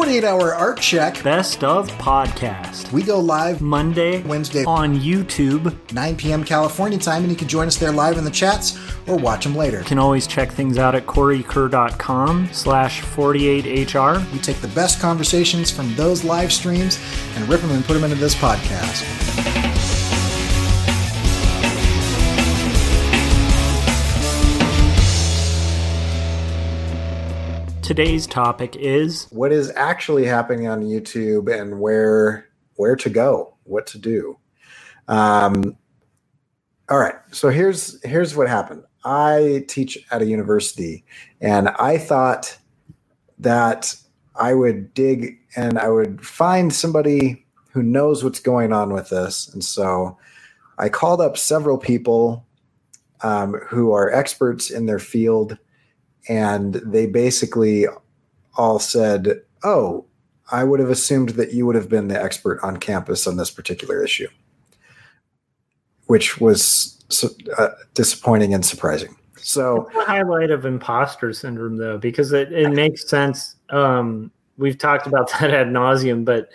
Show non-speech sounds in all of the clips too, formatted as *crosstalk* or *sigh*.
48 hour art check. Best of podcast. We go live Monday, Wednesday on YouTube. 9 p.m. California time, and you can join us there live in the chats or watch them later. You can always check things out at coreykerr.com slash 48hr. We take the best conversations from those live streams and rip them and put them into this podcast. Today's topic is what is actually happening on YouTube and where where to go, what to do. Um, all right, so here's here's what happened. I teach at a university, and I thought that I would dig and I would find somebody who knows what's going on with this, and so I called up several people um, who are experts in their field and they basically all said, "Oh, I would have assumed that you would have been the expert on campus on this particular issue," which was uh, disappointing and surprising. So, it's highlight of imposter syndrome, though, because it, it makes sense. Um, we've talked about *laughs* that ad nauseum, but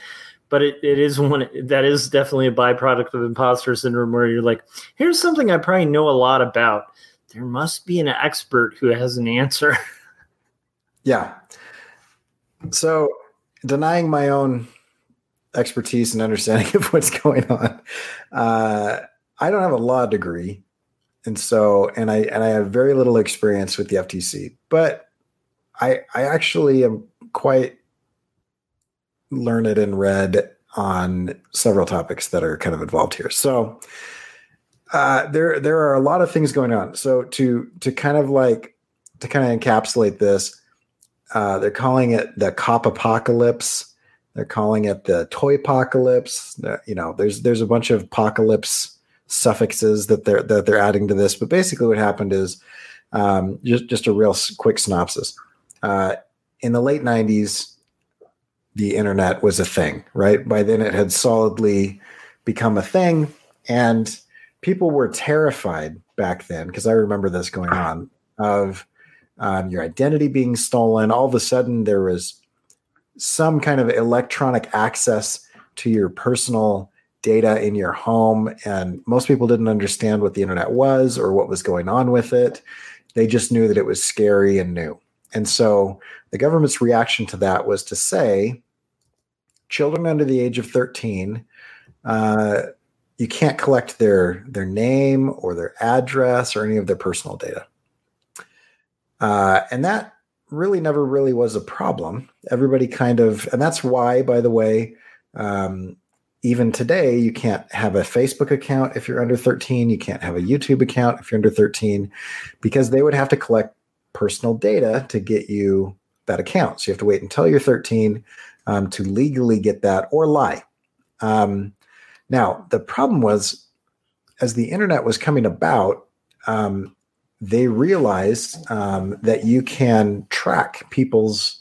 but it, it is one that is definitely a byproduct of imposter syndrome, where you're like, "Here's something I probably know a lot about." There must be an expert who has an answer. *laughs* yeah. So denying my own expertise and understanding *laughs* of what's going on, uh, I don't have a law degree, and so and I and I have very little experience with the FTC, but I I actually am quite learned and read on several topics that are kind of involved here. So uh, there there are a lot of things going on. So to to kind of like to kind of encapsulate this, uh, they're calling it the COPPA apocalypse. They're calling it the toy apocalypse. You know, there's there's a bunch of apocalypse suffixes that they're that they're adding to this. But basically, what happened is um, just just a real quick synopsis. Uh, in the late '90s, the internet was a thing, right? By then, it had solidly become a thing, and people were terrified back then because I remember this going on of um, your identity being stolen. All of a sudden, there was some kind of electronic access to your personal data in your home, and most people didn't understand what the internet was or what was going on with it. They just knew that it was scary and new. And so the government's reaction to that was to say children under the age of 13 uh, you can't collect their their name or their address or any of their personal data. Uh, and that really never really was a problem. Everybody kind of, and that's why, by the way, um, even today, you can't have a Facebook account if you're under 13. You can't have a YouTube account if you're under 13, because they would have to collect personal data to get you that account. So you have to wait until you're 13 um, to legally get that or lie. Um, now, the problem was as the internet was coming about, um, they realized um, that you can track people's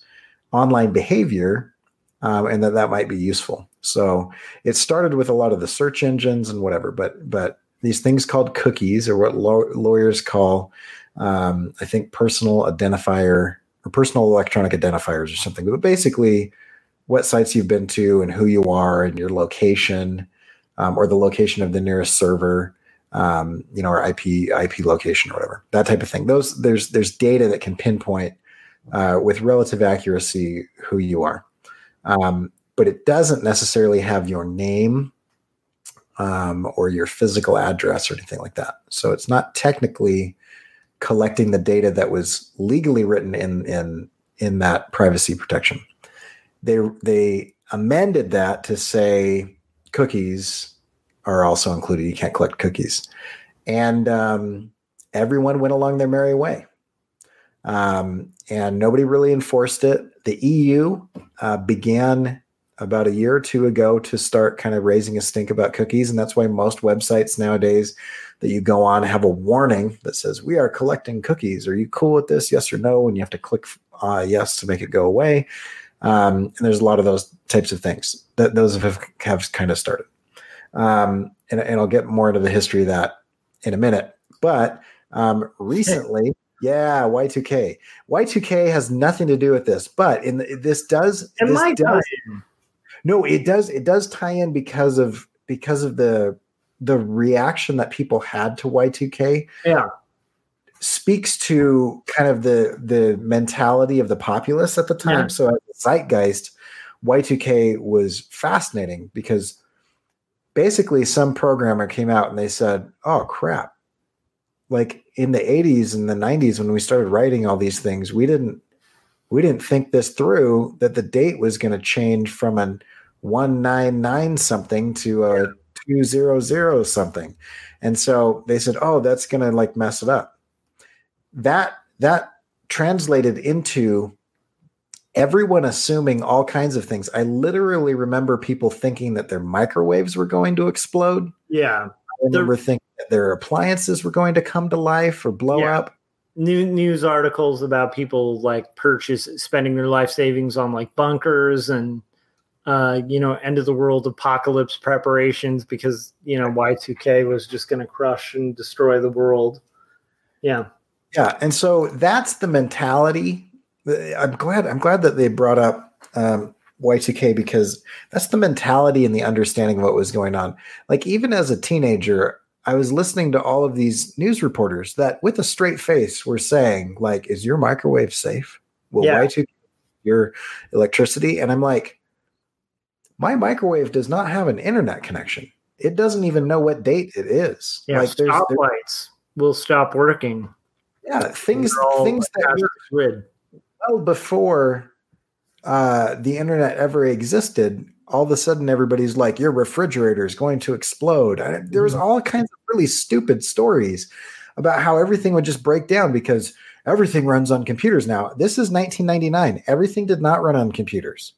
online behavior um, and that that might be useful. So it started with a lot of the search engines and whatever, but but these things called cookies or what law- lawyers call, um, I think, personal identifier or personal electronic identifiers or something. But basically, what sites you've been to and who you are and your location um, or the location of the nearest server, um, you know, or IP IP location or whatever that type of thing. Those there's there's data that can pinpoint uh, with relative accuracy who you are, um, but it doesn't necessarily have your name um, or your physical address or anything like that. So it's not technically collecting the data that was legally written in in in that privacy protection. They they amended that to say cookies are also included. You can't collect cookies. And um, everyone went along their merry way. Um, and nobody really enforced it. The EU uh, began about a year or two ago to start kind of raising a stink about cookies. And that's why most websites nowadays that you go on have a warning that says, We are collecting cookies. Are you cool with this? Yes or no? And you have to click uh, yes to make it go away. Um, and there's a lot of those types of things that those have, have kind of started. Um, and, and I'll get more into the history of that in a minute. But um, recently, *laughs* Yeah, Y2K. Y2K has nothing to do with this, but in the, this does It this might does, no, it does it does tie in because of because of the the reaction that people had to Y2K Yeah. Speaks to kind of the the mentality of the populace at the time. Yeah. So as a zeitgeist, Y2K was fascinating because basically some programmer came out and they said, "Oh crap." Like in the 80s and the 90s when we started writing all these things, we didn't we didn't think this through that the date was going to change from an 199 something to a 200 something. And so they said, "Oh, that's going to like mess it up." That that translated into everyone assuming all kinds of things. I literally remember people thinking that their microwaves were going to explode. Yeah. I remember thinking that their appliances were going to come to life or blow Yeah. up. New news articles about people like purchase spending their life savings on like bunkers and uh, you know, end of the world apocalypse preparations because, you know, Y2K was just gonna crush and destroy the world. Yeah. Yeah, and so that's the mentality. I'm glad. I'm glad that they brought up um, Y2K because that's the mentality and the understanding of what was going on. Like even as a teenager, I was listening to all of these news reporters that, with a straight face, were saying, "Like, is your microwave safe? Will Yeah. Y2K your electricity?" And I'm like, my microwave does not have an internet connection. It doesn't even know what date it is. Yeah. like stoplights will stop working. Yeah things things that were well before uh, the internet ever existed, all of a sudden everybody's like, "Your refrigerator is going to explode." I, there was Mhm. all kinds of really stupid stories about how everything would just break down because everything runs on computers now. This is 1999. Everything did not run on computers.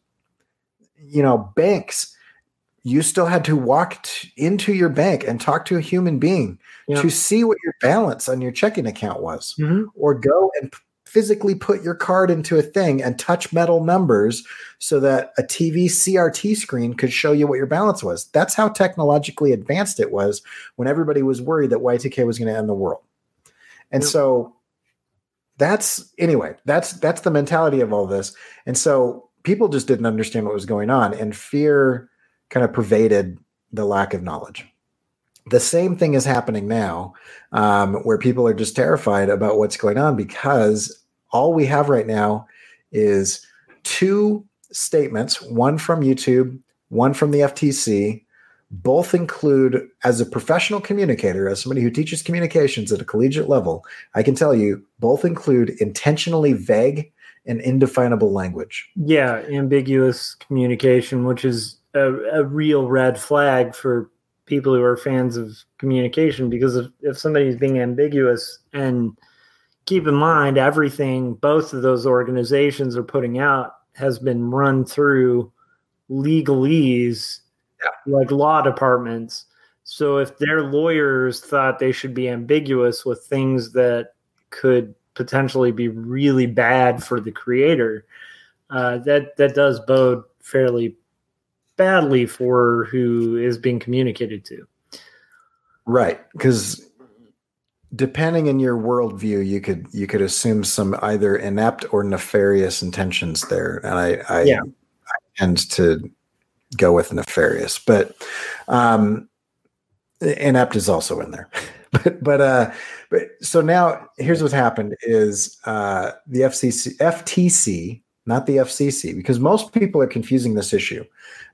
You know, banks. You still had to walk t- into your bank and talk to a human being Yeah. to see what your balance on your checking account was Mhm. or go and p- physically put your card into a thing and touch metal numbers so that a TV CRT screen could show you what your balance was. That's how technologically advanced it was when everybody was worried that Y2K was going to end the world. And Yep. so that's anyway, that's that's the mentality of all this. And so people just didn't understand what was going on and fear kind of pervaded the lack of knowledge. The same thing is happening now, um, where people are just terrified about what's going on because all we have right now is two statements one from YouTube, one from the FTC. Both include, as a professional communicator, as somebody who teaches communications at a collegiate level, I can tell you both include intentionally vague and indefinable language. Yeah, ambiguous communication, which is a, a real red flag for people who are fans of communication because if, if somebody's being ambiguous and keep in mind everything both of those organizations are putting out has been run through legalese like law departments. So if their lawyers thought they should be ambiguous with things that could potentially be really bad for the creator uh, that that does bode fairly badly for who is being communicated to. Right. Because depending on your worldview, you could you could assume some either inept or nefarious intentions there. And I I, Yeah. I tend to go with nefarious, but um inept is also in there. *laughs* but but uh but so now here's what's happened is uh the FCC FTC, not the FCC, because most people are confusing this issue.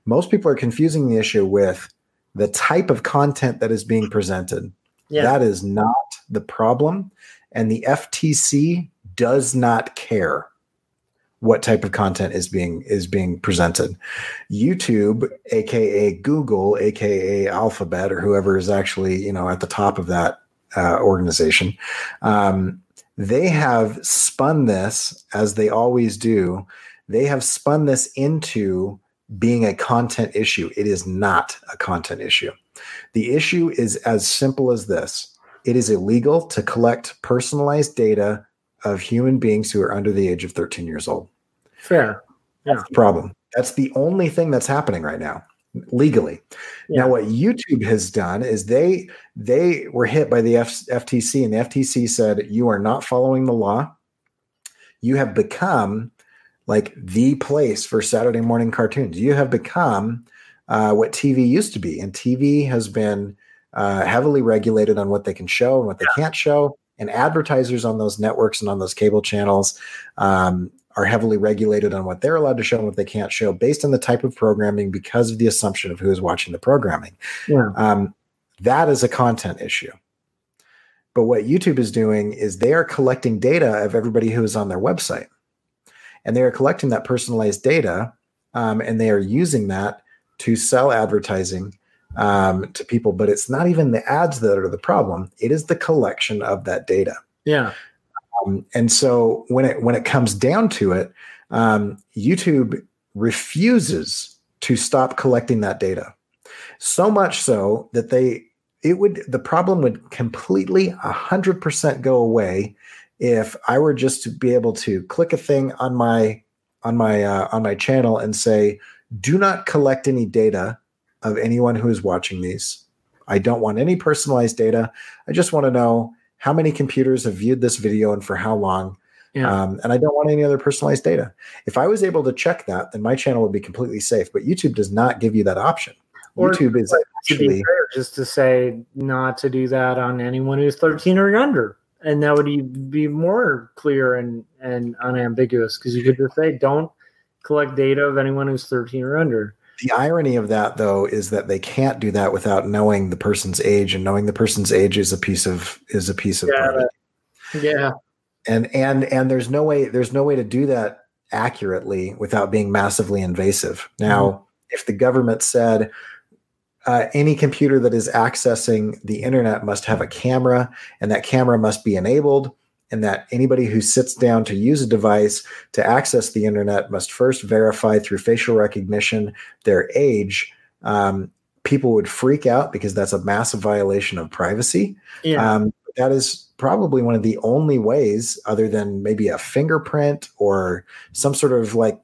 Most people are confusing the issue with the type of content that is being presented. Yeah, That is not the problem. And the FTC does not care what type of content is being is being presented. YouTube, aka Google, aka Alphabet, or whoever is actually you know at the top of that uh, organization, um, they have spun this as they always do. They have spun this into being a content issue. It is not a content issue. The issue is as simple as this it is illegal to collect personalized data of human beings who are under the age of 13 years old. fair. That's the problem. That's the only thing that's happening right now. Legally. Yeah. Now, what YouTube has done is they they were hit by the F- FTC, and the FTC said you are not following the law. You have become like the place for Saturday morning cartoons. You have become uh, what TV used to be, and TV has been uh, heavily regulated on what they can show and what they yeah. can't show. And advertisers on those networks and on those cable channels um, are heavily regulated on what they're allowed to show and what they can't show based on the type of programming because of the assumption of who is watching the programming. Yeah. Um, that is a content issue. But what YouTube is doing is they are collecting data of everybody who is on their website. And they are collecting that personalized data um, and they are using that to sell advertising um, to people. But it's not even the ads that are the problem, it is the collection of that data. Yeah. Um, and so when it when it comes down to it, um, YouTube refuses to stop collecting that data. So much so that they it would the problem would completely 100% go away if I were just to be able to click a thing on my on my uh, on my channel and say do not collect any data of anyone who is watching these. I don't want any personalized data. I just want to know how many computers have viewed this video and for how long. Yeah. Um, and I don't want any other personalized data. If I was able to check that, then my channel would be completely safe. But YouTube does not give you that option. Or YouTube is actually fair, just to say not to do that on anyone who's 13 or younger. And that would be more clear and, and unambiguous because you could just say, don't collect data of anyone who's 13 or under. The irony of that, though, is that they can't do that without knowing the person's age, and knowing the person's age is a piece of is a piece of yeah, yeah. And and and there's no way there's no way to do that accurately without being massively invasive. Now, mm-hmm. if the government said uh, any computer that is accessing the internet must have a camera, and that camera must be enabled, and that anybody who sits down to use a device to access the internet must first verify through facial recognition their age. Um, people would freak out because that's a massive violation of privacy. Yeah. Um, that is probably one of the only ways, other than maybe a fingerprint or some sort of like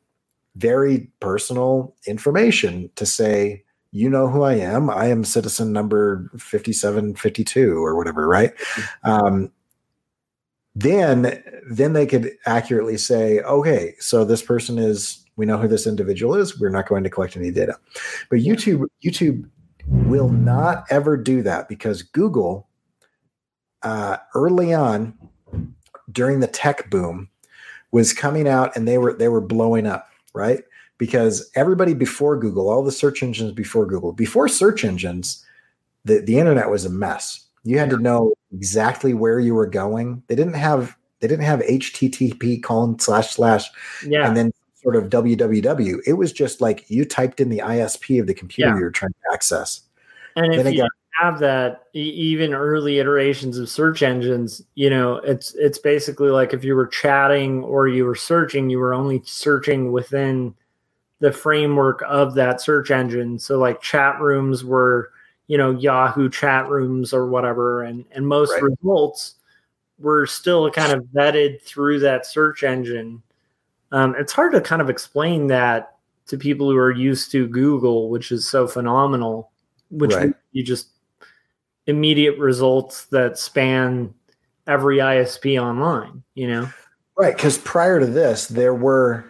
very personal information, to say, you know who I am. I am citizen number 5752 or whatever, right? Mm-hmm. Um, then then they could accurately say okay so this person is we know who this individual is. We're not going to collect any data. But youtube youtube will not ever do that because google uh, early on during the tech boom was coming out and they were they were blowing up right? Because everybody before google all the search engines before google before search engines the, the internet was a mess. You had to know exactly where you were going. They didn't have they didn't have HTTP colon slash slash yeah. and then sort of www. It was just like you typed in the ISP of the computer yeah. you're trying to access. And then if you have that, even early iterations of search engines, you know, it's it's basically like if you were chatting or you were searching, you were only searching within the framework of that search engine. So like chat rooms were you know Yahoo chat rooms or whatever, and and most right. results were still kind of vetted through that search engine. Um, it's hard to kind of explain that to people who are used to Google, which is so phenomenal, which right. you just immediate results that span every ISP online, you know? Right. Because prior to this, there were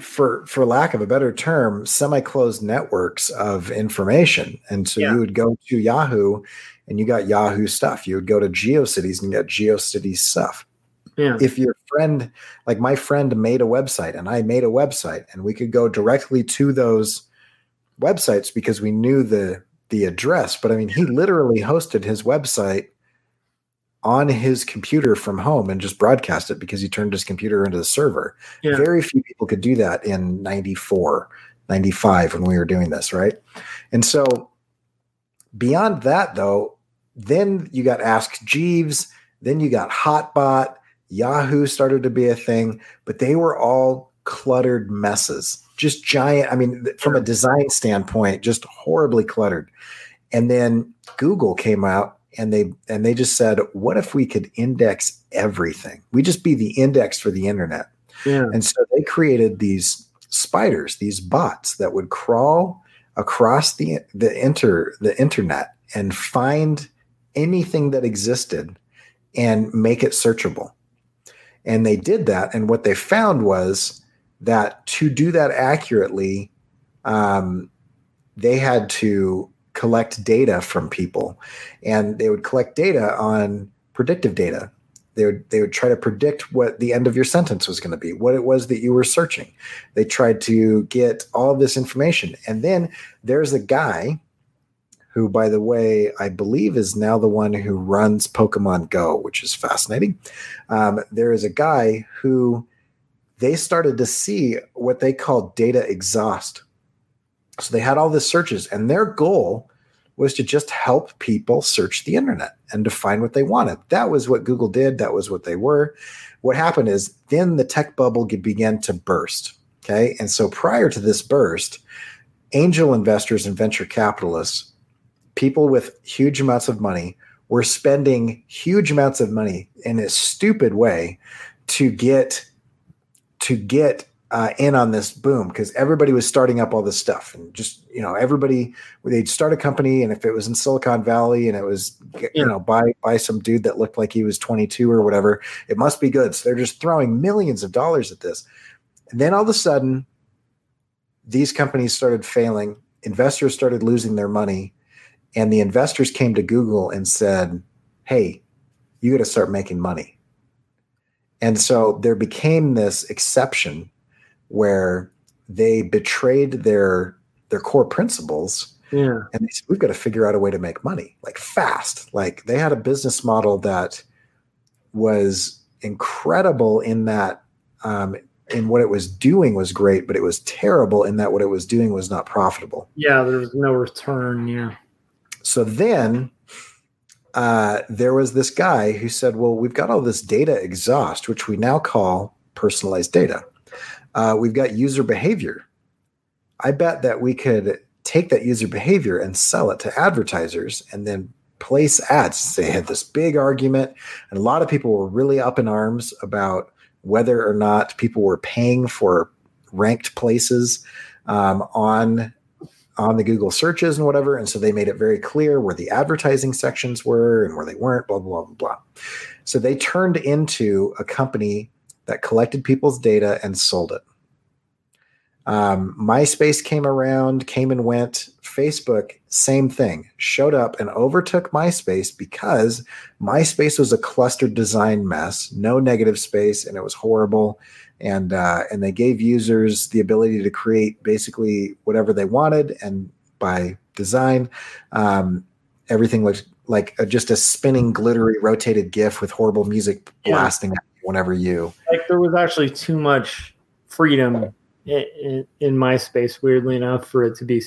for for lack of a better term, semi-closed networks of information. And so yeah. you would go to Yahoo and you got Yahoo stuff. You would go to GeoCities and get GeoCities stuff. Yeah. If your friend, like my friend made a website and I made a website and we could go directly to those websites because we knew the the address, but I mean he literally hosted his website on his computer from home and just broadcast it because he turned his computer into the server. Yeah. Very few people could do that in 94, 95 when we were doing this, right? And so beyond that though, then you got Ask Jeeves, then you got HotBot, Yahoo started to be a thing, but they were all cluttered messes. Just giant, I mean, from a design standpoint, just horribly cluttered. And then Google came out and they and they just said, what if we could index everything? We just be the index for the internet. Yeah. And so they created these spiders, these bots that would crawl across the the inter the internet and find anything that existed and make it searchable. And they did that, and what they found was that to do that accurately, um, they had to collect data from people, and they would collect data on predictive data they would they would try to predict what the end of your sentence was going to be, what it was that you were searching. They tried to get all of this information, and then there's a guy who, by the way, I believe is now the one who runs Pokemon Go, which is fascinating. Um, there is a guy who they started to see what they call data exhaust. So they had all this searches, and their goal was to just help people search the internet and to find what they wanted. That was what Google did. That was what they were. What happened is then the tech bubble began to burst. Okay. And so prior to this burst, angel investors and venture capitalists, people with huge amounts of money, were spending huge amounts of money in a stupid way to get to get uh, in on this boom because everybody was starting up all this stuff and just you know everybody they'd start a company and if it was in Silicon Valley and it was you yeah. know by by some dude that looked like he was 22 or whatever it must be good. So they're just throwing millions of dollars at this. And then all of a sudden these companies started failing investors started losing their money and the investors came to Google and said hey you got to start making money. And so there became this exception where they betrayed their their core principles yeah. and they said we've got to figure out a way to make money like fast. Like they had a business model that was incredible in that um, in what it was doing was great but it was terrible in that what it was doing was not profitable. Yeah there was no return yeah. So then uh, there was this guy who said well we've got all this data exhaust which we now call personalized data uh, we've got user behavior. I bet that we could take that user behavior and sell it to advertisers and then place ads. They had this big argument, and a lot of people were really up in arms about whether or not people were paying for ranked places um, on on the Google searches and whatever. And so they made it very clear where the advertising sections were and where they weren't, blah, blah, blah, blah. So they turned into a company that collected people's data and sold it. Um, MySpace came around, came and went. Facebook, same thing, showed up and overtook MySpace because MySpace was a clustered design mess, no negative space, and it was horrible. And uh, and they gave users the ability to create basically whatever they wanted, and by design, um, everything looked like a, just a spinning, glittery, rotated GIF with horrible music blasting yeah whenever you like there was actually too much freedom in, in MySpace weirdly enough for it to be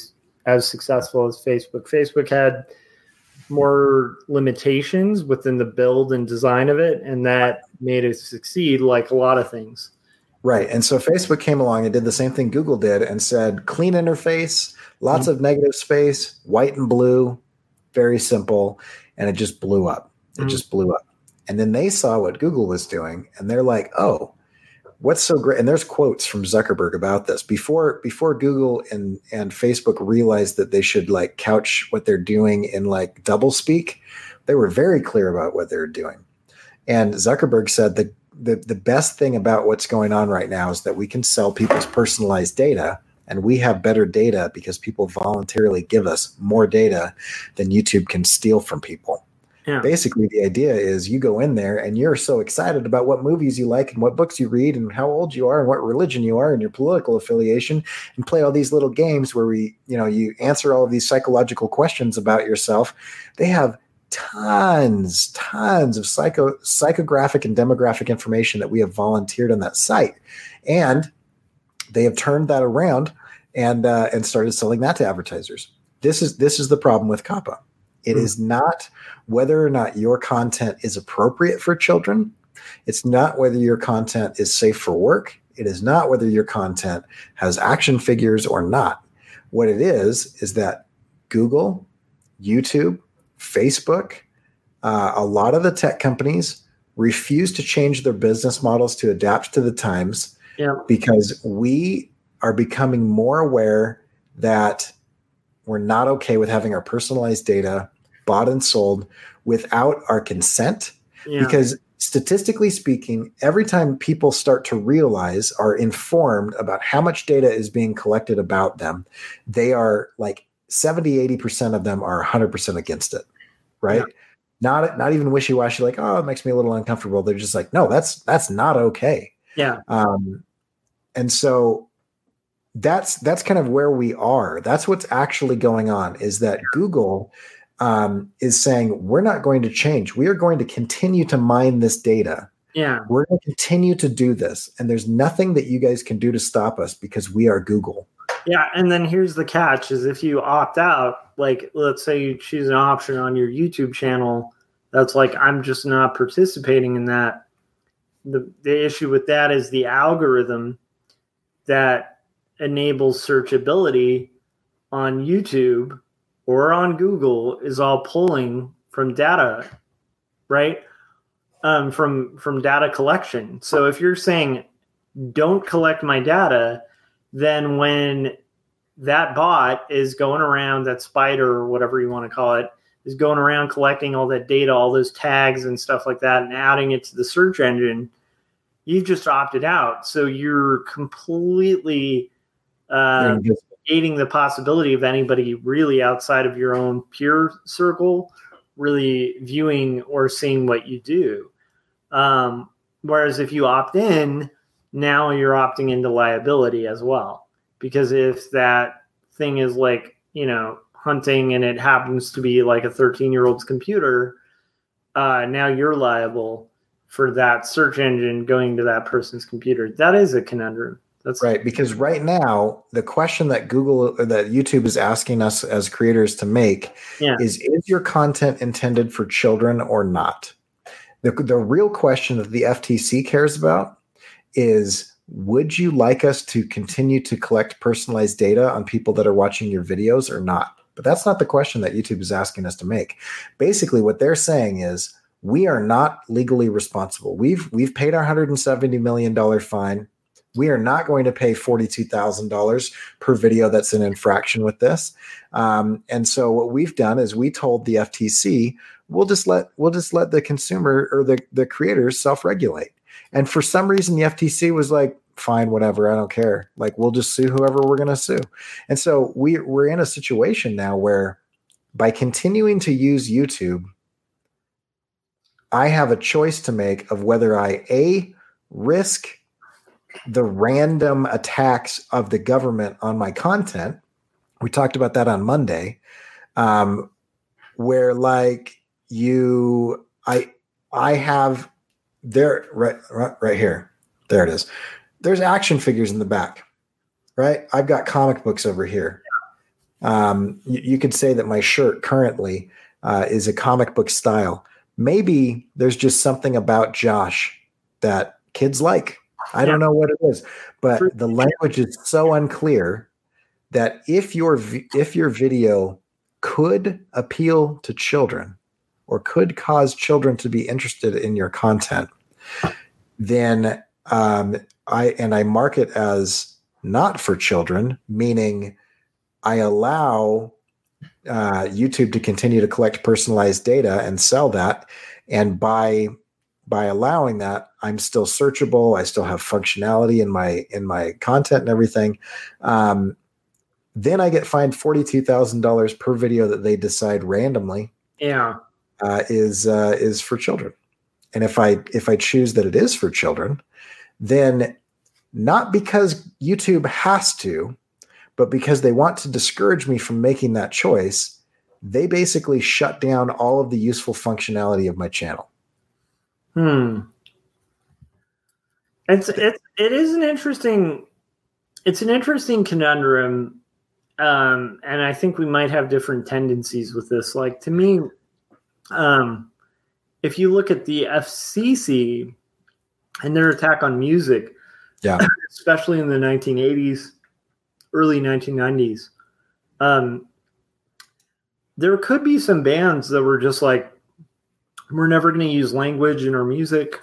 as successful as facebook facebook had more limitations within the build and design of it and that made it succeed like a lot of things right and so facebook came along and did the same thing google did and said clean interface lots mm-hmm. of negative space white and blue very simple and it just blew up it mm-hmm. just blew up and then they saw what Google was doing and they're like, oh, what's so great? And there's quotes from Zuckerberg about this. Before before Google and, and Facebook realized that they should like couch what they're doing in like double speak, they were very clear about what they're doing. And Zuckerberg said that the, the best thing about what's going on right now is that we can sell people's personalized data and we have better data because people voluntarily give us more data than YouTube can steal from people. Yeah. Basically, the idea is you go in there and you're so excited about what movies you like and what books you read and how old you are and what religion you are and your political affiliation and play all these little games where we, you know, you answer all of these psychological questions about yourself. They have tons, tons of psycho psychographic and demographic information that we have volunteered on that site. And they have turned that around and uh, and started selling that to advertisers. This is this is the problem with COPPA it mm. is not whether or not your content is appropriate for children. It's not whether your content is safe for work. It is not whether your content has action figures or not. What it is, is that Google, YouTube, Facebook, uh, a lot of the tech companies refuse to change their business models to adapt to the times yeah. because we are becoming more aware that we're not okay with having our personalized data bought and sold without our consent. Yeah. because statistically speaking every time people start to realize are informed about how much data is being collected about them they are like 70 80% of them are 100% against it right? Not not even wishy-washy like oh it makes me a little uncomfortable. They're just like no that's that's not okay. Yeah. um, and so that's that's kind of where we are that's what's actually going on is that google um, is saying we're not going to change we are going to continue to mine this data Yeah. we're going to continue to do this and there's nothing that you guys can do to stop us because we are google Yeah, and then here's the catch: is if you opt out, like let's say you choose an option on your YouTube channel that's like I'm just not participating in that. The the issue with that is the algorithm that enables searchability on YouTube or on Google is all pulling from data, right? Um, from from data collection. So if you're saying don't collect my data, then when that bot is going around, that spider or whatever you want to call it, is going around collecting all that data, all those tags and stuff like that, and adding it to the search engine, you've just opted out. So you're completely uh, negating the possibility of anybody really outside of your own peer circle really viewing or seeing what you do. Um, whereas if you opt in, now you're opting into liability as well. Because if that thing is like, you know, hunting and it happens to be like a 13 year old's computer, uh, now you're liable for that search engine going to that person's computer. That is a conundrum. That's right because right now the question that google that youtube is asking us as creators to make Yeah. is is your content intended for children or not? The, the real question that the ftc cares about is would you like us to continue to collect personalized data on people that are watching your videos or not? But that's not the question that youtube is asking us to make. Basically what they're saying is we are not legally responsible. We've we've paid our 170 million dollar fine we are not going to pay $42,000 per video that's an infraction with this. Um, and so what we've done is we told the FTC, we'll just let we'll just let the consumer or the, the creators self-regulate. And for some reason the FTC was like, fine, whatever, I don't care. Like we'll just sue whoever we're gonna sue. And so we we're in a situation now where by continuing to use YouTube, I have a choice to make of whether I a risk the random attacks of the government on my content. We talked about that on Monday, um, where like you, I, I have there right, right, right here. There it is. There's action figures in the back, right? I've got comic books over here. Um, you, you could say that my shirt currently uh, is a comic book style. Maybe there's just something about Josh that kids like. I don't know what it is, but the language is so unclear that if your if your video could appeal to children or could cause children to be interested in your content, then um, I and I mark it as not for children, meaning I allow uh, YouTube to continue to collect personalized data and sell that, and by by allowing that i'm still searchable. I still have functionality in my in my content and everything. Um, then i get fined $42000 per video that they decide randomly yeah. uh, is uh, is for children. And if i if i choose that it is for children then not because youtube has to but because they want to discourage me from making that choice they basically shut down all of the useful functionality of my channel Hmm. It's it's it is an interesting it's an interesting conundrum. Um, and I think we might have different tendencies with this. Like to me, um, if you look at the FCC and their attack on music, Yeah. *coughs* especially in the 1980s, early 1990s, um, there could be some bands that were just like, we're never going to use language in our music.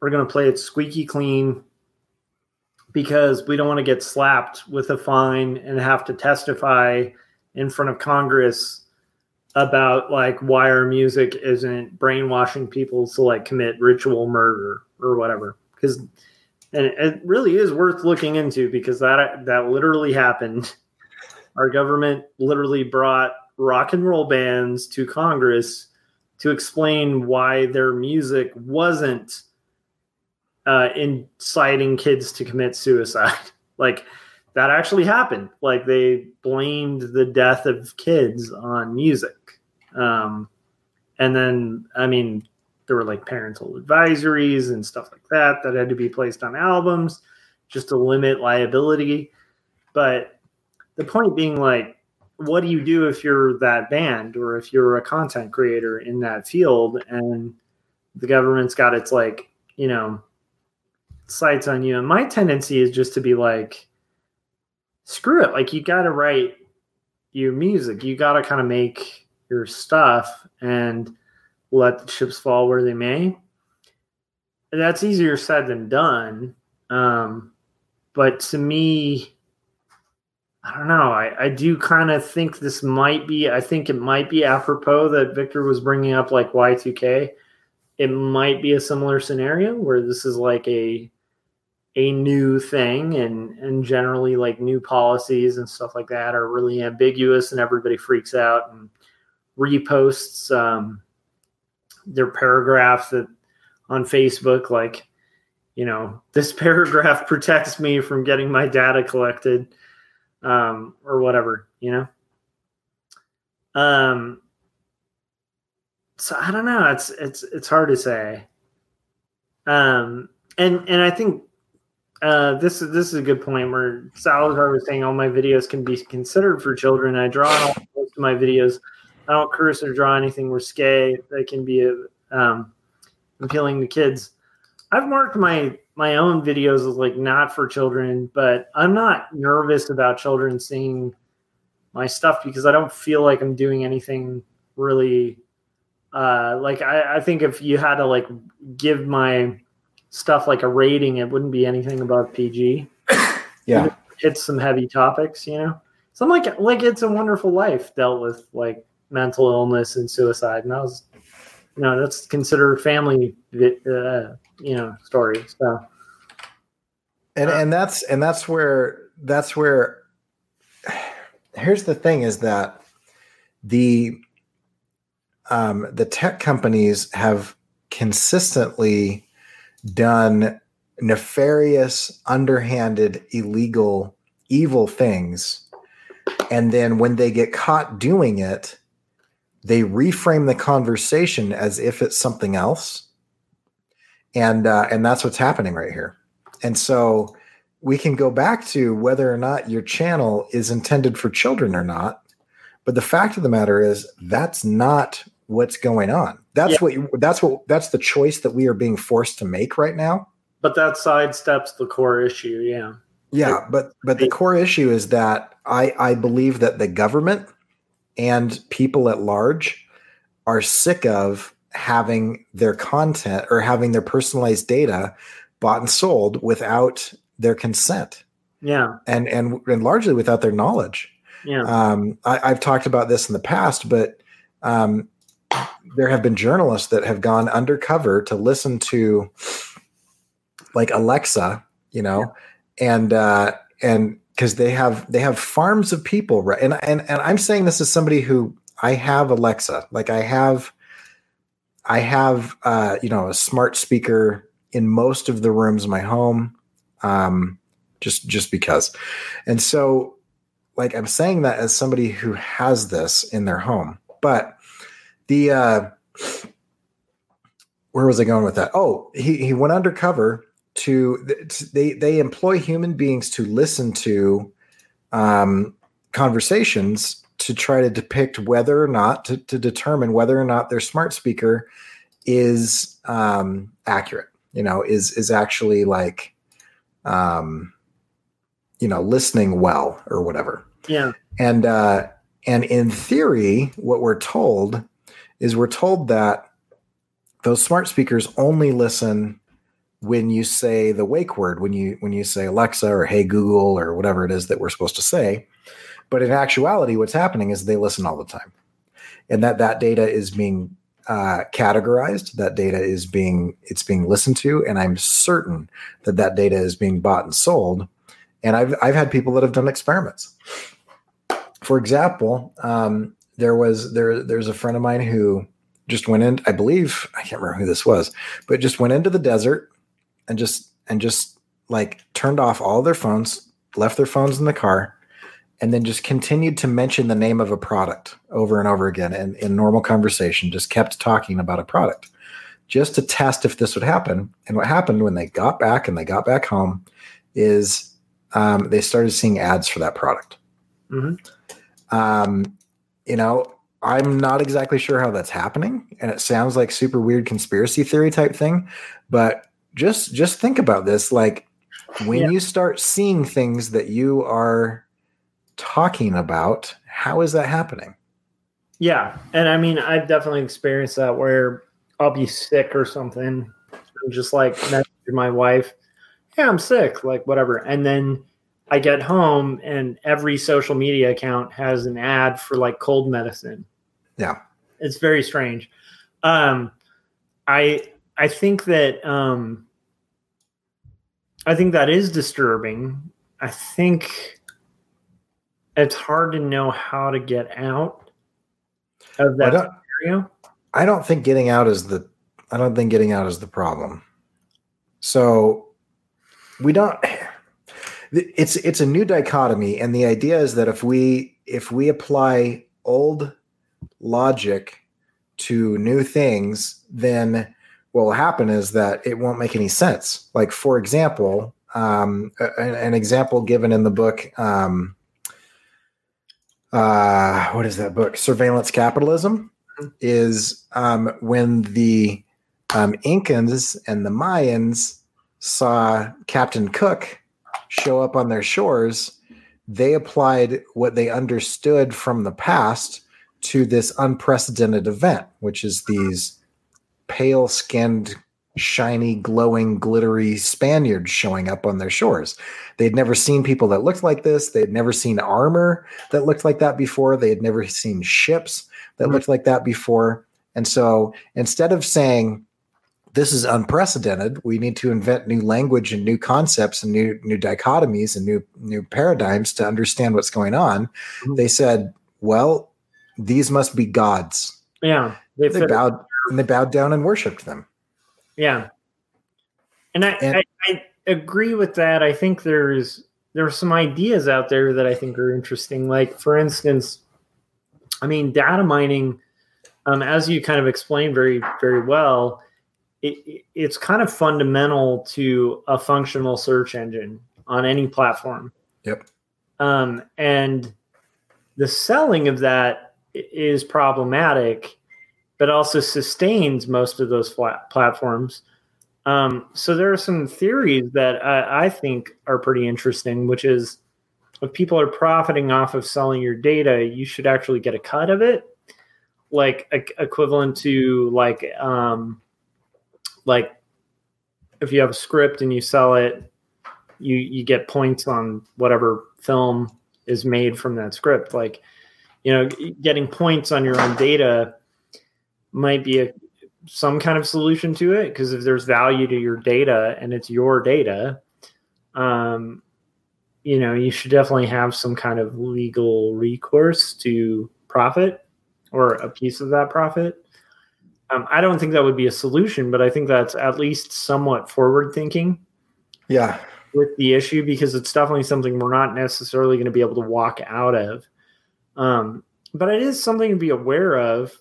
We're going to play it squeaky clean. because we don't want to get slapped with a fine and have to testify in front of Congress about like why our music isn't brainwashing people to like commit ritual murder or whatever because and it really is worth looking into because that that literally happened our government literally brought rock and roll bands to congress to explain why their music wasn't uh, inciting kids to commit suicide. *laughs* Like that actually happened. Like they blamed the death of kids on music. Um, and then, I mean, there were like parental advisories and stuff like that that had to be placed on albums just to limit liability. But the point being, like, what do you do if you're that band or if you're a content creator in that field and the government's got its like, you know, sights on you? And my tendency is just to be like, screw it. Like, you got to write your music, you got to kind of make your stuff and let the chips fall where they may. That's easier said than done. Um, but to me, I don't know. I, I do kind of think this might be, I think it might be apropos that Victor was bringing up like Y2K. It might be a similar scenario where this is like a, a new thing and and generally like new policies and stuff like that are really ambiguous and everybody freaks out and reposts um, their paragraphs that on Facebook, like, you know, this paragraph *laughs* protects me from getting my data collected, um, or whatever, you know. Um, so I don't know. It's it's it's hard to say. Um, and and I think uh, this is this is a good point where Salazar was saying all my videos can be considered for children. I draw most of my videos I don't curse or draw anything risque that can be um, appealing to kids. I've marked my my own videos is like not for children, but I'm not nervous about children seeing my stuff because I don't feel like I'm doing anything really. Uh, like I, I think if you had to like give my stuff like a rating, it wouldn't be anything above PG. *coughs* Yeah, it's some heavy topics, you know. So I'm like, like it's a wonderful life dealt with like mental illness and suicide, and that was, you know, that's considered family, uh, you know, story. So, and uh, and that's and that's where that's where. Here's the thing: is that the um, the tech companies have consistently done nefarious, underhanded, illegal, evil things. And then when they get caught doing it, they reframe the conversation as if it's something else. And uh, and that's what's happening right here. And so we can go back to whether or not your channel is intended for children or not. But the fact of the matter is that's not what's going on. That's yeah. what you, that's what that's the choice that we are being forced to make right now. But that sidesteps the core issue yeah. Yeah but but the core issue is that i i believe that the government and people at large are sick of having their content or having their personalized data bought and sold without their consent. Yeah. And and and largely without their knowledge. Yeah. Um, I, have talked about this in the past, but um, there have been journalists that have gone undercover to listen to like Alexa, you know, yeah. and uh, and because they have they have farms of people right and, and and i'm saying this as somebody who i have alexa like i have i have uh you know a smart speaker in most of the rooms in my home um just just because. And so like i'm saying that as somebody who has this in their home but the uh where was i going with that? Oh he he went undercover to they they employ human beings to listen to um, conversations to try to depict whether or not to, to determine whether or not their smart speaker is um, accurate you know is is actually like um you know listening well or whatever. Yeah. And uh and in theory what we're told is we're told that those smart speakers only listen when you say the wake word, when you when you say Alexa or Hey Google or whatever it is that we're supposed to say. But in actuality, what's happening is they listen all the time, and that that data is being uh, categorized. That data is being it's being listened to, and I'm certain that that data is being bought and sold. And I've I've had people that have done experiments. For example, um, there was there there's a friend of mine who just went in. I believe I can't remember who this was, but just went into the desert and just and just like turned off all their phones, left their phones in the car, and then just continued to mention the name of a product over and over again and in normal conversation just kept talking about a product just to test if this would happen and what happened when they got back and they got back home is um, they started seeing ads for that product Mhm. um, you know i'm not exactly sure how that's happening and it sounds like super weird conspiracy theory type thing but just just think about this like when Yeah. you start seeing things that you are talking about how is that happening Yeah, and I mean, I've definitely experienced that where I'll be sick or something, I'm just like message my wife, "Yeah, I'm sick," like whatever, and then I get home and every social media account has an ad for like cold medicine. Yeah. it's very strange. Um, I I think that um, I think that is disturbing. I think it's hard to know how to get out of I that don't, scenario. I don't think getting out is the I don't think getting out is the problem. So we don't it's it's a new dichotomy and the idea is that if we if we apply old logic to new things then what will happen is that it won't make any sense. Like for example um, an, an example given in the book um, uh, what is that book? Surveillance capitalism is um, when the um, Incans and the Mayans saw Captain Cook show up on their shores, they applied what they understood from the past to this unprecedented event, which is these pale skinned, shiny, glowing, glittery Spaniards showing up on their shores. They'd never seen people that looked like this. They'd never seen armor that looked like that before. They had never seen ships that Mhm. looked like that before. And so instead of saying, this is unprecedented, we need to invent new language and new concepts and new new dichotomies and new new paradigms to understand what's going on. Mhm. They said, well, these must be gods. Yeah, they, They bowed and they bowed down and worshipped them. Yeah, and I, And- I I agree with that. I think there's there are some ideas out there that I think are interesting. Like for instance, I mean, data mining, um, as you kind of explained very very well, it, it- it's kind of fundamental to a functional search engine on any platform. Yep. Um, and the selling of that is problematic, but also sustains most of those platforms. Um, so there are some theories that I, I think are pretty interesting, which is if people are profiting off of selling your data, you should actually get a cut of it, like e- equivalent to like um, like if you have a script and you sell it, you you get points on whatever film is made from that script. Like you know, getting points on your own data might be a some kind of solution to it because if there's value to your data and it's your data um you know you should definitely have some kind of legal recourse to profit or a piece of that profit um, i don't think that would be a solution but i think that's at least somewhat forward thinking Yeah. with the issue because it's definitely something we're not necessarily going to be able to walk out of. Um, but it is something to be aware of.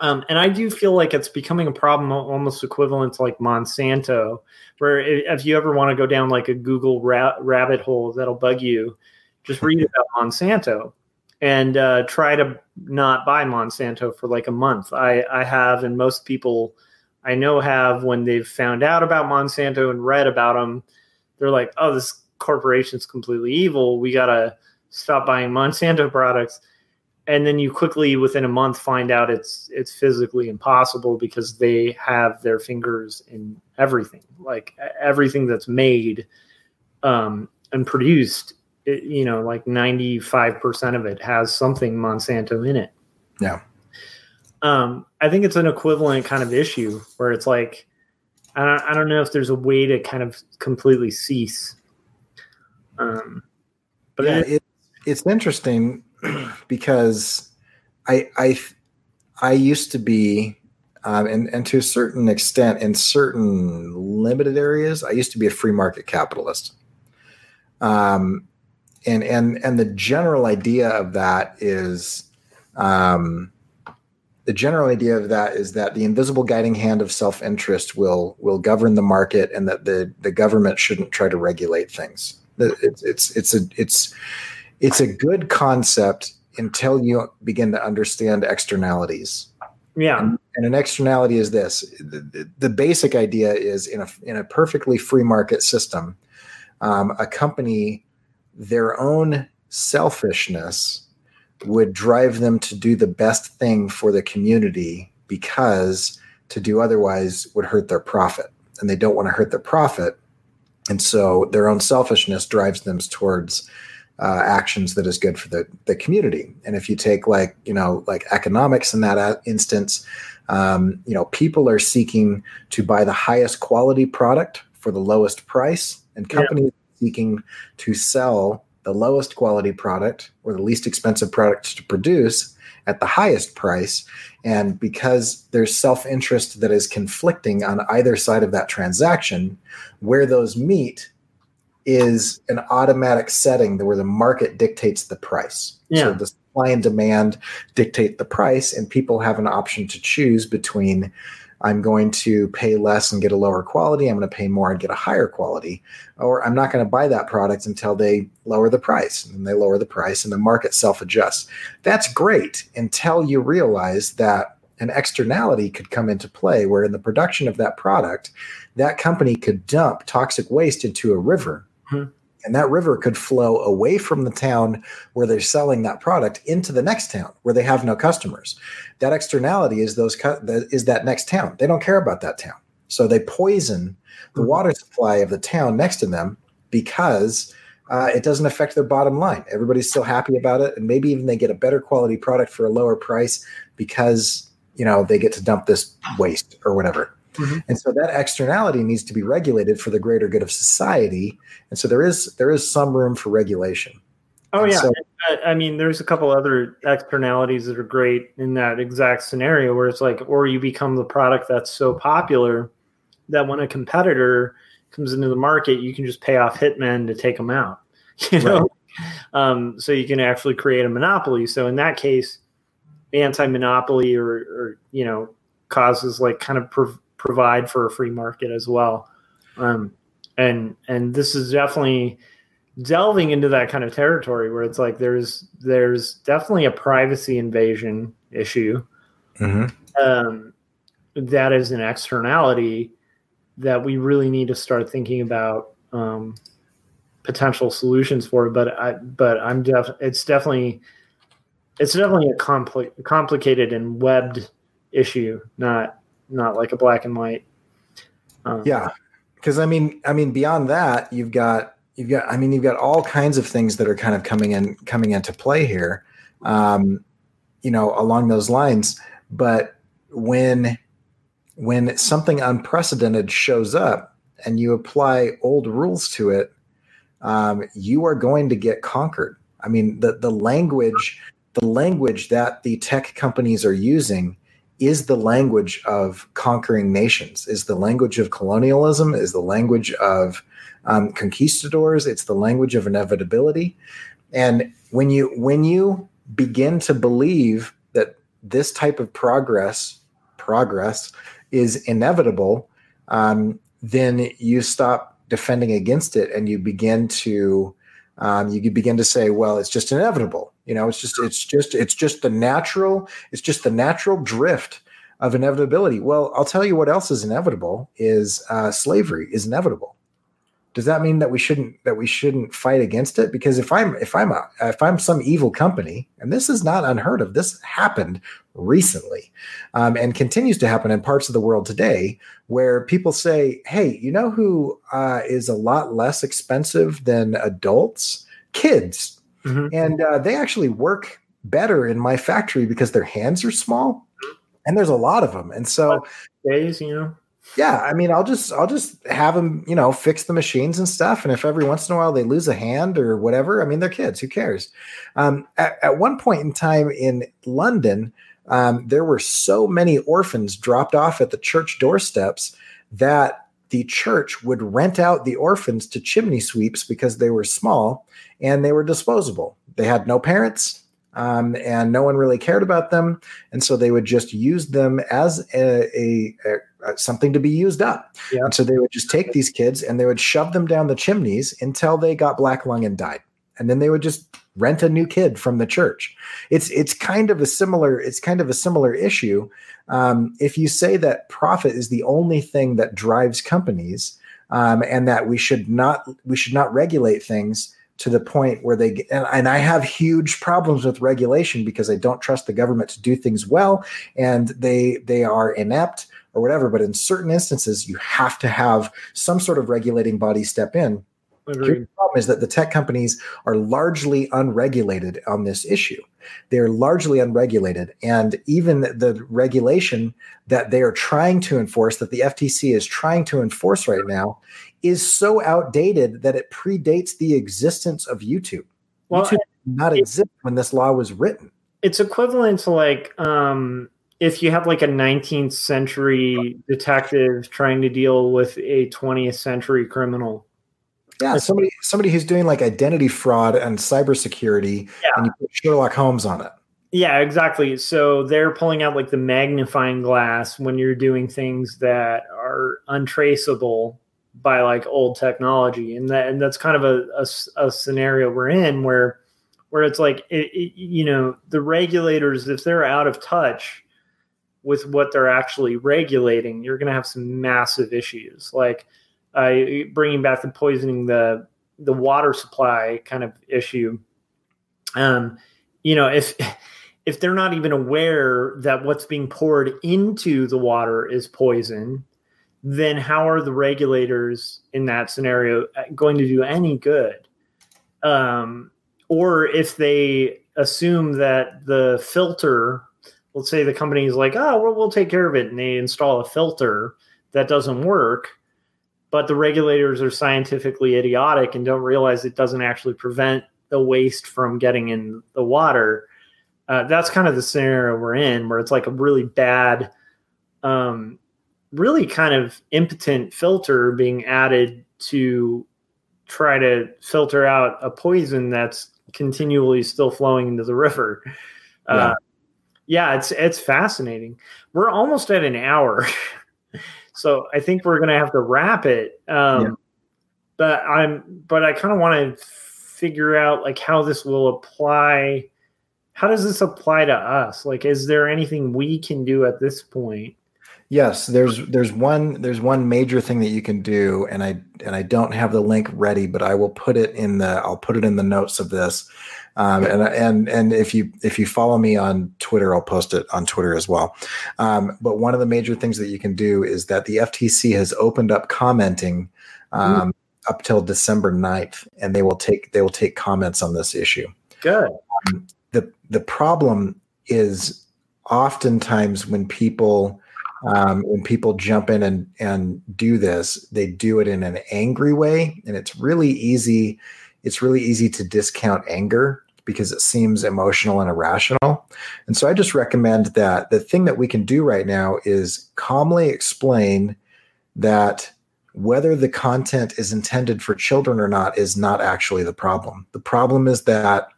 Um, and I do feel like it's becoming a problem almost equivalent to like Monsanto, where if you ever want to go down like a Google ra- rabbit hole that'll bug you, just read about Monsanto and uh, try to not buy Monsanto for like a month. I, I have, and most people I know have when they've found out about Monsanto and read about them, they're like, oh, this corporation's completely evil. We got to stop buying Monsanto *laughs* products. And then you quickly within a month find out it's it's physically impossible because they have their fingers in everything like everything that's made um, and produced it, you know like 95% of it has something monsanto in it. Yeah. Um, i think it's an equivalent kind of issue where it's like I don't, I don't know if there's a way to kind of completely cease. Um, but yeah, it, it's interesting *clears throat* because I I I used to be um, and and to a certain extent in certain limited areas I used to be a free market capitalist. Um, and and and the general idea of that is um, the general idea of that is that the invisible guiding hand of self-interest will will govern the market and that the the government shouldn't try to regulate things it's it's it's a it's it's a good concept until you begin to understand externalities. Yeah. And, and an externality is this the, the, basic idea is in a, in a perfectly free market system, um, a company, their own selfishness would drive them to do the best thing for the community because to do otherwise would hurt their profit. And they don't want to hurt their profit. And so their own selfishness drives them towards uh, actions that is good for the, the community. And if you take like, you know, like economics in that instance, um, you know, people are seeking to buy the highest quality product for the lowest price, and companies yeah. seeking to sell the lowest quality product or the least expensive product to produce at the highest price. And because there's self interest that is conflicting on either side of that transaction, where those meet is an automatic setting where the market dictates the price. Yeah. So the supply and demand dictate the price, and people have an option to choose between I'm going to pay less and get a lower quality, I'm going to pay more and get a higher quality, or I'm not going to buy that product until they lower the price. And they lower the price, and the market self adjusts. That's great until you realize that an externality could come into play where in the production of that product, that company could dump toxic waste into a river Mm-hmm. And that river could flow away from the town where they're selling that product into the next town where they have no customers. That externality is those is that next town. They don't care about that town, so they poison the mm-hmm. water supply of the town next to them because uh, it doesn't affect their bottom line. Everybody's still happy about it, and maybe even they get a better quality product for a lower price because you know they get to dump this waste or whatever. Mm-hmm. And so that externality needs to be regulated for the greater good of society. And so there is there is some room for regulation. Oh and yeah, so, I mean, there's a couple other externalities that are great in that exact scenario where it's like, or you become the product that's so popular that when a competitor comes into the market, you can just pay off hitmen to take them out. *laughs* You know, right. um, so you can actually create a monopoly. So in that case, anti-monopoly or, or you know causes like kind of prov- provide for a free market as well. Um, and and this is definitely delving into that kind of territory where it's like there's there's definitely a privacy invasion issue. Mm-hmm. Um, that is an externality that we really need to start thinking about um, potential solutions for. But I but I'm def it's definitely it's definitely a compli- complicated and webbed issue, not not like a black and white. Um, yeah, because I mean, I mean, beyond that, you've got you've got I mean, you've got all kinds of things that are kind of coming in coming into play here, um, you know, along those lines. But when when something unprecedented shows up and you apply old rules to it, um, you are going to get conquered. I mean, the the language the language that the tech companies are using is the language of conquering nations, is the language of colonialism, is the language of um, conquistadors. It's the language of inevitability. And when you when you begin to believe that this type of progress progress is inevitable, um, then you stop defending against it and you begin to um, you begin to say, well, it's just inevitable. You know, it's just it's just it's just the natural it's just the natural drift of inevitability. Well, I'll tell you what else is inevitable is uh, slavery is inevitable. does that mean that we shouldn't that we shouldn't fight against it because if i'm if i'm a if i'm some evil company and this is not unheard of this happened recently um, and continues to happen in parts of the world today where people say hey you know who uh, is a lot less expensive than adults kids mm-hmm. and uh, they actually work better in my factory because their hands are small and there's a lot of them and so days you know yeah, I mean, I'll just I'll just have them, you know, fix the machines and stuff. And if every once in a while they lose a hand or whatever, I mean, they're kids. Who cares? Um, at, at, one point in time in London, um, there were so many orphans dropped off at the church doorsteps that the church would rent out the orphans to chimney sweeps because they were small and they were disposable. They had no parents. Um, and no one really cared about them, and so they would just use them as a, a, a something to be used up. Yeah. And so they would just take these kids and they would shove them down the chimneys until they got black lung and died. And then they would just rent a new kid from the church. It's it's kind of a similar it's kind of a similar issue. Um, if you say that profit is the only thing that drives companies, um, and that we should not we should not regulate things to the point where they and, and, I have huge problems with regulation because I don't trust the government to do things well, and they they are inept or whatever. But in certain instances, you have to have some sort of regulating body step in. The problem is that the tech companies are largely unregulated on this issue. They're largely unregulated. And even the regulation that they are trying to enforce, that the FTC is trying to enforce right now, is so outdated that it predates the existence of YouTube. Well, YouTube did not exist when this law was written. It's equivalent to like um, if you have like a 19th century detective trying to deal with a 20th century criminal. Yeah, somebody somebody who's doing like identity fraud and cybersecurity, yeah. and you put Sherlock Holmes on it. Yeah, exactly. So they're pulling out like the magnifying glass when you're doing things that are untraceable by like old technology, and that and that's kind of a, a, a scenario we're in where where it's like it, it, you know the regulators if they're out of touch with what they're actually regulating, you're going to have some massive issues. Like uh, bringing back the poisoning the the water supply kind of issue. Um, you know, if if they're not even aware that what's being poured into the water is poison, then how are the regulators in that scenario uh, going to do any good? Um, or if they assume that the filter let's say the company is like, oh, well, we'll take care of it, and they install a filter that doesn't work, but the regulators are scientifically idiotic and don't realize it doesn't actually prevent the waste from getting in the water. Uh, that's kind of the scenario we're in, where it's like a really bad, um, really kind of impotent filter being added to try to filter out a poison that's continually still flowing into the river. Uh, yeah. Uh, yeah, it's it's fascinating. We're almost at an hour, *laughs* so I think we're gonna have to wrap it. Um, yeah. But I'm but I kind of want to figure out like how this will apply. How does this apply to us? Like, is there anything we can do at this point? Yes, there's there's one there's one major thing that you can do, and I and I don't have the link ready, but I will put it in the I'll put it in the notes of this. Um, and and and if you if you follow me on Twitter, I'll post it on Twitter as well. Um, but one of the major things that you can do is that the FTC has opened up commenting um, mm. up till December 9th, and they will take they will take comments on this issue. Good. Um, the the problem is oftentimes when people um, when people jump in and and do this, they do it in an angry way, and it's really easy. It's really easy to discount anger because it seems emotional and irrational. And so I just recommend that the thing that we can do right now is calmly explain that whether the content is intended for children or not is not actually the problem. The problem is that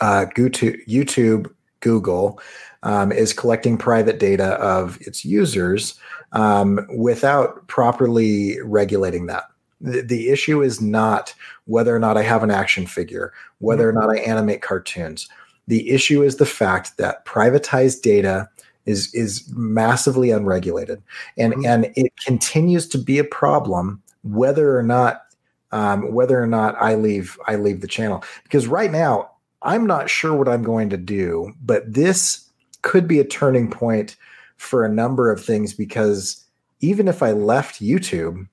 uh, YouTube, Google, um, is collecting private data of its users um, without properly regulating that. The, the issue is not whether or not I have an action figure, whether or not I animate cartoons. The issue is the fact that privatized data is is massively unregulated, and mm-hmm. and it continues to be a problem whether or not um, whether or not I leave I leave the channel because right now I'm not sure what I'm going to do, but this could be a turning point for a number of things because even if I left YouTube,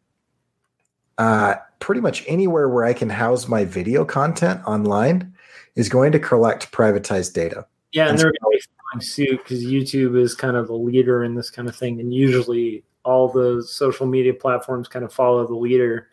uh, pretty much anywhere where I can house my video content online is going to collect privatized data. Yeah, and, and they're going to be suit because YouTube is kind of the leader in this kind of thing, and usually all the social media platforms kind of follow the leader.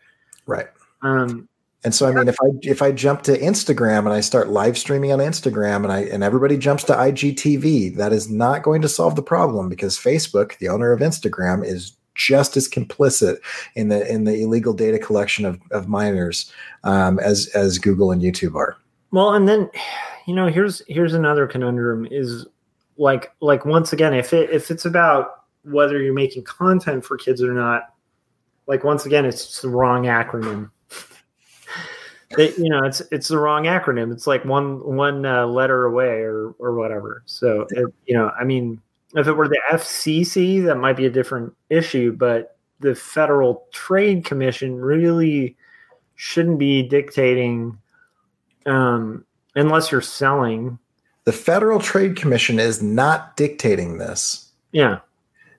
Right. Um, and so, I mean, if I if I jump to Instagram and I start live streaming on Instagram, and I and everybody jumps to IGTV, that is not going to solve the problem because Facebook, the owner of Instagram, is just as complicit in the in the illegal data collection of, of minors um, as as Google and YouTube are. Well, and then you know, here's here's another conundrum: is like like once again, if it if it's about whether you're making content for kids or not, like once again, it's the wrong acronym *laughs* it, you know, it's it's the wrong acronym. It's like one one uh, letter away or or whatever. So it, you know, I mean, if it were the FCC, that might be a different issue. But the Federal Trade Commission really shouldn't be dictating, um, unless you're selling. The Federal Trade Commission is not dictating this. Yeah.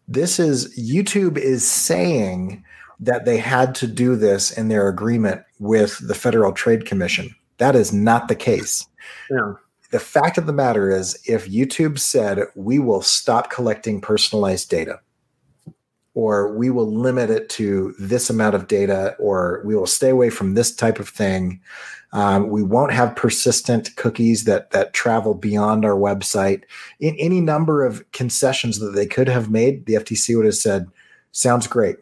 This is YouTube is saying that they had to do this in their agreement with the Federal Trade Commission. That is not the case. Yeah. The fact of the matter is, if YouTube said, we will stop collecting personalized data, or we will limit it to this amount of data, or we will stay away from this type of thing, um, we won't have persistent cookies that that travel beyond our website. In any number of concessions that they could have made, the FTC would have said, "Sounds great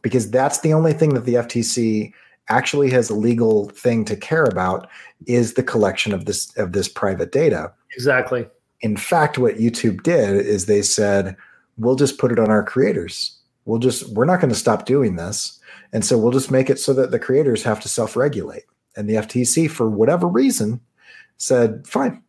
because that's the only thing that the FTC actually has a legal thing to care about is the collection of this of this private data. Exactly. In fact, what YouTube did is they said, "We'll just put it on our creators. We'll just we're not going to stop doing this, and so we'll just make it so that the creators have to self-regulate." And the FTC, for whatever reason, said, "Fine,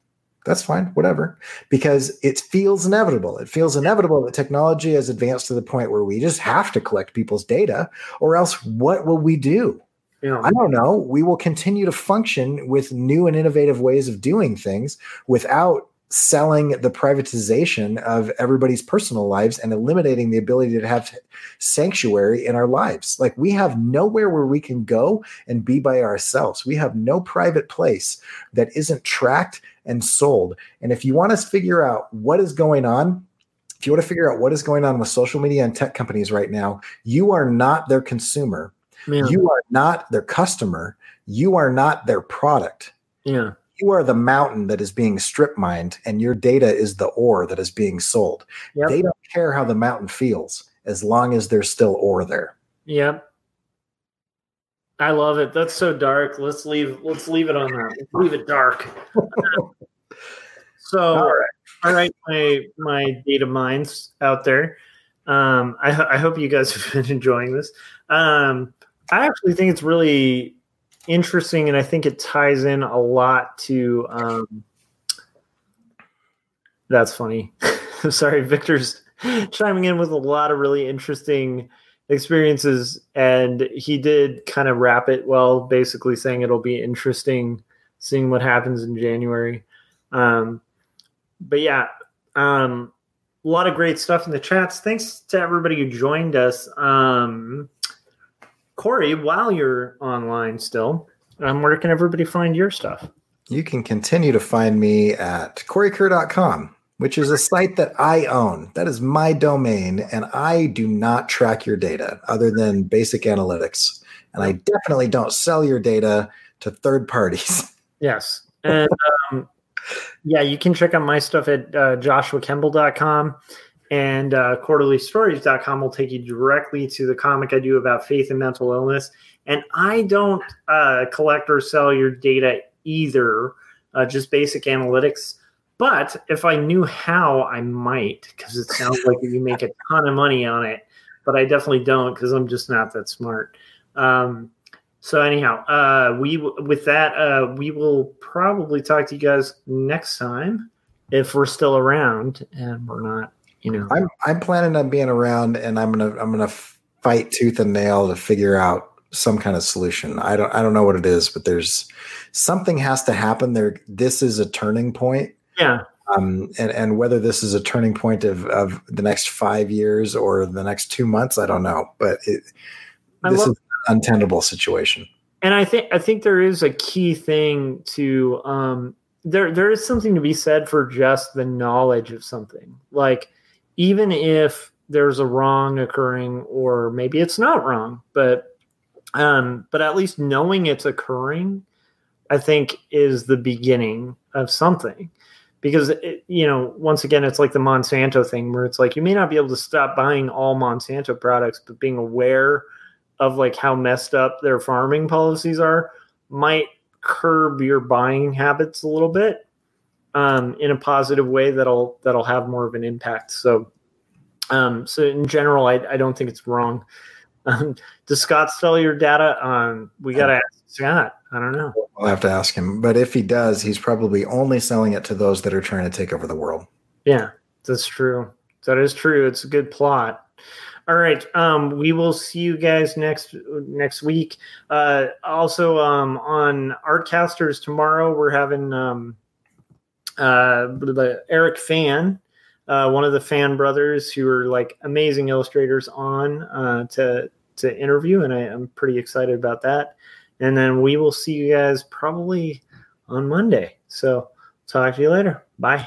that's fine, whatever, because it feels inevitable. It feels inevitable that technology has advanced to the point where we just have to collect people's data, or else what will we do? Yeah. I don't know. We will continue to function with new and innovative ways of doing things without selling the privatization of everybody's personal lives and eliminating the ability to have sanctuary in our lives. Like we have nowhere where we can go and be by ourselves. We have no private place that isn't tracked and sold. And if you want to figure out what is going on, if you want to figure out what is going on with social media and tech companies right now, you are not their consumer. Man. You are not their customer. You are not their product. Yeah. You are the mountain that is being strip mined, and your data is the ore that is being sold. Yep. They don't care how the mountain feels as long as there's still ore there. Yep. I love it. That's so dark. Let's leave. Let's leave it on that. Let's leave it dark. *laughs* so, all right. all right, my my data minds out there. Um, I, I hope you guys *laughs* have been enjoying this. Um, I actually think it's really interesting, and I think it ties in a lot to. Um, that's funny. *laughs* Sorry, Victor's chiming in with a lot of really interesting experiences, and he did kind of wrap it well, basically saying it'll be interesting seeing what happens in January. Um, but yeah, um, a lot of great stuff in the chats. Thanks to everybody who joined us. Um, Corey, while you're online still, um, where can everybody find your stuff? You can continue to find me at coreykerr.com which is a site that I own. That is my domain, and I do not track your data other than basic analytics. And I definitely don't sell your data to third parties. *laughs* Yes. And um, yeah, you can check out my stuff at uh, joshuakemble.com and uh, quarterlystories.com will take you directly to the comic I do about faith and mental illness. And I don't uh, collect or sell your data either, uh, just basic analytics. But if I knew how, I might because it sounds like you make a ton of money on it. But I definitely don't because I'm just not that smart. Um, so anyhow, uh, we with that uh, we will probably talk to you guys next time if we're still around and we're not. You know, I'm I'm planning on being around, and I'm gonna I'm gonna fight tooth and nail to figure out some kind of solution. I don't I don't know what it is, but there's something has to happen there. This is a turning point. Yeah. Um, and, and whether this is a turning point of, of the next five years or the next two months, I don't know. But it, this is an untenable situation. And I think I think there is a key thing to um, there there is something to be said for just the knowledge of something. Like even if there's a wrong occurring or maybe it's not wrong, but um, but at least knowing it's occurring, I think is the beginning of something. Because it, you know, once again, it's like the Monsanto thing where it's like you may not be able to stop buying all Monsanto products, but being aware of like how messed up their farming policies are might curb your buying habits a little bit um, in a positive way that'll that'll have more of an impact. So, um, so in general, I, I don't think it's wrong. Um, does Scott sell your data? Um, we got to ask Scott. I don't know. I'll have to ask him. But if he does, he's probably only selling it to those that are trying to take over the world. Yeah, that's true. That is true. It's a good plot. All right. Um, we will see you guys next next week. Uh, also, um, on Artcasters tomorrow, we're having um, uh, Eric Fan, uh, one of the Fan brothers, who are like amazing illustrators, on uh, to to interview, and I, am pretty excited about that. And then we will see you guys probably on Monday. So talk to you later. Bye.